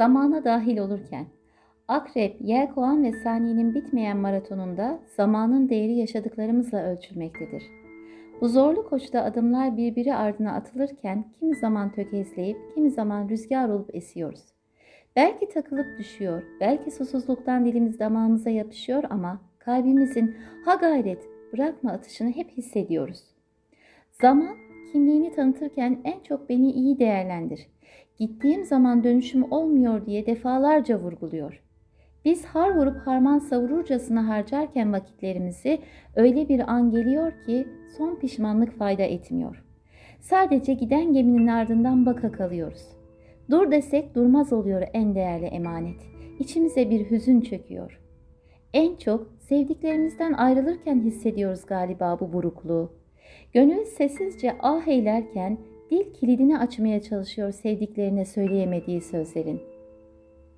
zamana dahil olurken, Akrep, Yelkoğan ve Saniye'nin bitmeyen maratonunda zamanın değeri yaşadıklarımızla ölçülmektedir. Bu zorlu koşuda adımlar birbiri ardına atılırken kimi zaman tökezleyip kimi zaman rüzgar olup esiyoruz. Belki takılıp düşüyor, belki susuzluktan dilimiz damağımıza yapışıyor ama kalbimizin ha gayret bırakma atışını hep hissediyoruz. Zaman kimliğini tanıtırken en çok beni iyi değerlendir. Gittiğim zaman dönüşüm olmuyor diye defalarca vurguluyor. Biz har vurup harman savururcasına harcarken vakitlerimizi öyle bir an geliyor ki son pişmanlık fayda etmiyor. Sadece giden geminin ardından baka kalıyoruz. Dur desek durmaz oluyor en değerli emanet. İçimize bir hüzün çöküyor. En çok sevdiklerimizden ayrılırken hissediyoruz galiba bu burukluğu. Gönül sessizce ah eylerken dil kilidini açmaya çalışıyor sevdiklerine söyleyemediği sözlerin.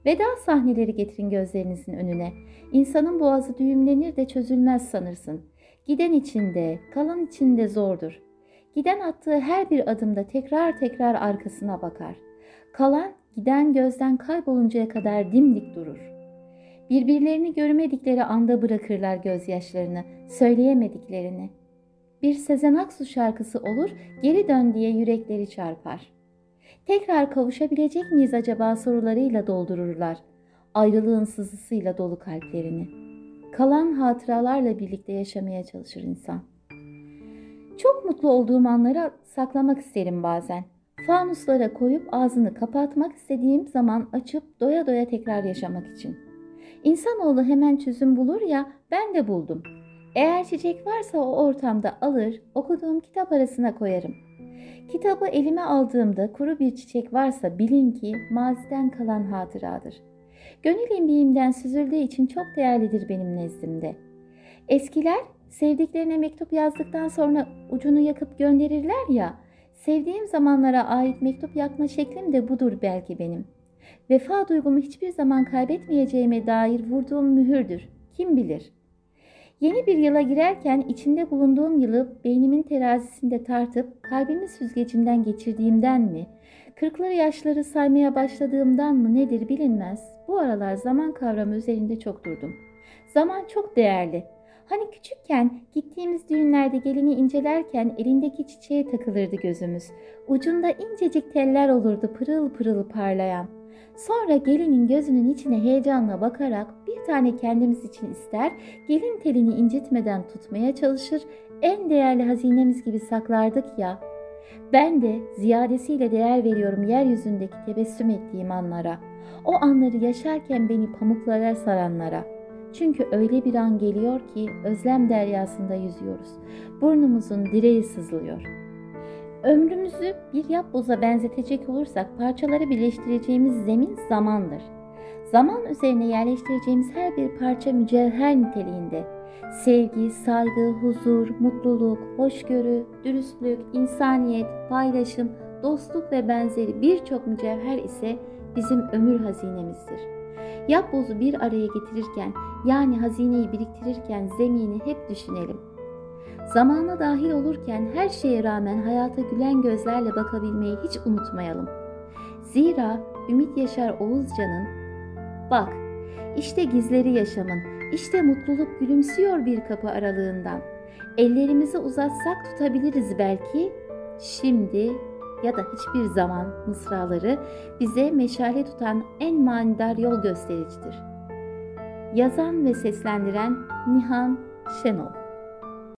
Veda sahneleri getirin gözlerinizin önüne. İnsanın boğazı düğümlenir de çözülmez sanırsın. Giden içinde, kalan içinde zordur. Giden attığı her bir adımda tekrar tekrar arkasına bakar. Kalan giden gözden kayboluncaya kadar dimdik durur. Birbirlerini görmedikleri anda bırakırlar gözyaşlarını, söyleyemediklerini. Bir Sezen Aksu şarkısı olur, geri dön diye yürekleri çarpar. Tekrar kavuşabilecek miyiz acaba sorularıyla doldururlar. Ayrılığın sızısıyla dolu kalplerini. Kalan hatıralarla birlikte yaşamaya çalışır insan. Çok mutlu olduğum anları saklamak isterim bazen. Fanuslara koyup ağzını kapatmak istediğim zaman açıp doya doya tekrar yaşamak için. İnsanoğlu hemen çözüm bulur ya ben de buldum. Eğer çiçek varsa o ortamda alır, okuduğum kitap arasına koyarım. Kitabı elime aldığımda kuru bir çiçek varsa bilin ki maziden kalan hatıradır. Gönül imbiğimden süzüldüğü için çok değerlidir benim nezdimde. Eskiler sevdiklerine mektup yazdıktan sonra ucunu yakıp gönderirler ya, sevdiğim zamanlara ait mektup yakma şeklim de budur belki benim. Vefa duygumu hiçbir zaman kaybetmeyeceğime dair vurduğum mühürdür. Kim bilir?'' Yeni bir yıla girerken içinde bulunduğum yılı beynimin terazisinde tartıp kalbimin süzgecinden geçirdiğimden mi, kırkları yaşları saymaya başladığımdan mı nedir bilinmez. Bu aralar zaman kavramı üzerinde çok durdum. Zaman çok değerli. Hani küçükken gittiğimiz düğünlerde gelini incelerken elindeki çiçeğe takılırdı gözümüz. Ucunda incecik teller olurdu pırıl pırıl parlayan. Sonra gelinin gözünün içine heyecanla bakarak bir tane kendimiz için ister, gelin telini incitmeden tutmaya çalışır, en değerli hazinemiz gibi saklardık ya. Ben de ziyadesiyle değer veriyorum yeryüzündeki tebessüm ettiğim anlara. O anları yaşarken beni pamuklara saranlara. Çünkü öyle bir an geliyor ki özlem deryasında yüzüyoruz. Burnumuzun direği sızlıyor.'' Ömrümüzü bir yapboza benzetecek olursak parçaları birleştireceğimiz zemin zamandır. Zaman üzerine yerleştireceğimiz her bir parça mücevher niteliğinde. Sevgi, saygı, huzur, mutluluk, hoşgörü, dürüstlük, insaniyet, paylaşım, dostluk ve benzeri birçok mücevher ise bizim ömür hazinemizdir. Yapbozu bir araya getirirken yani hazineyi biriktirirken zemini hep düşünelim. Zamana dahil olurken her şeye rağmen hayata gülen gözlerle bakabilmeyi hiç unutmayalım. Zira Ümit Yaşar Oğuzcan'ın Bak, işte gizleri yaşamın, işte mutluluk gülümsüyor bir kapı aralığından. Ellerimizi uzatsak tutabiliriz belki. Şimdi ya da hiçbir zaman mısraları bize meşale tutan en manidar yol göstericidir. Yazan ve seslendiren Nihan Şenol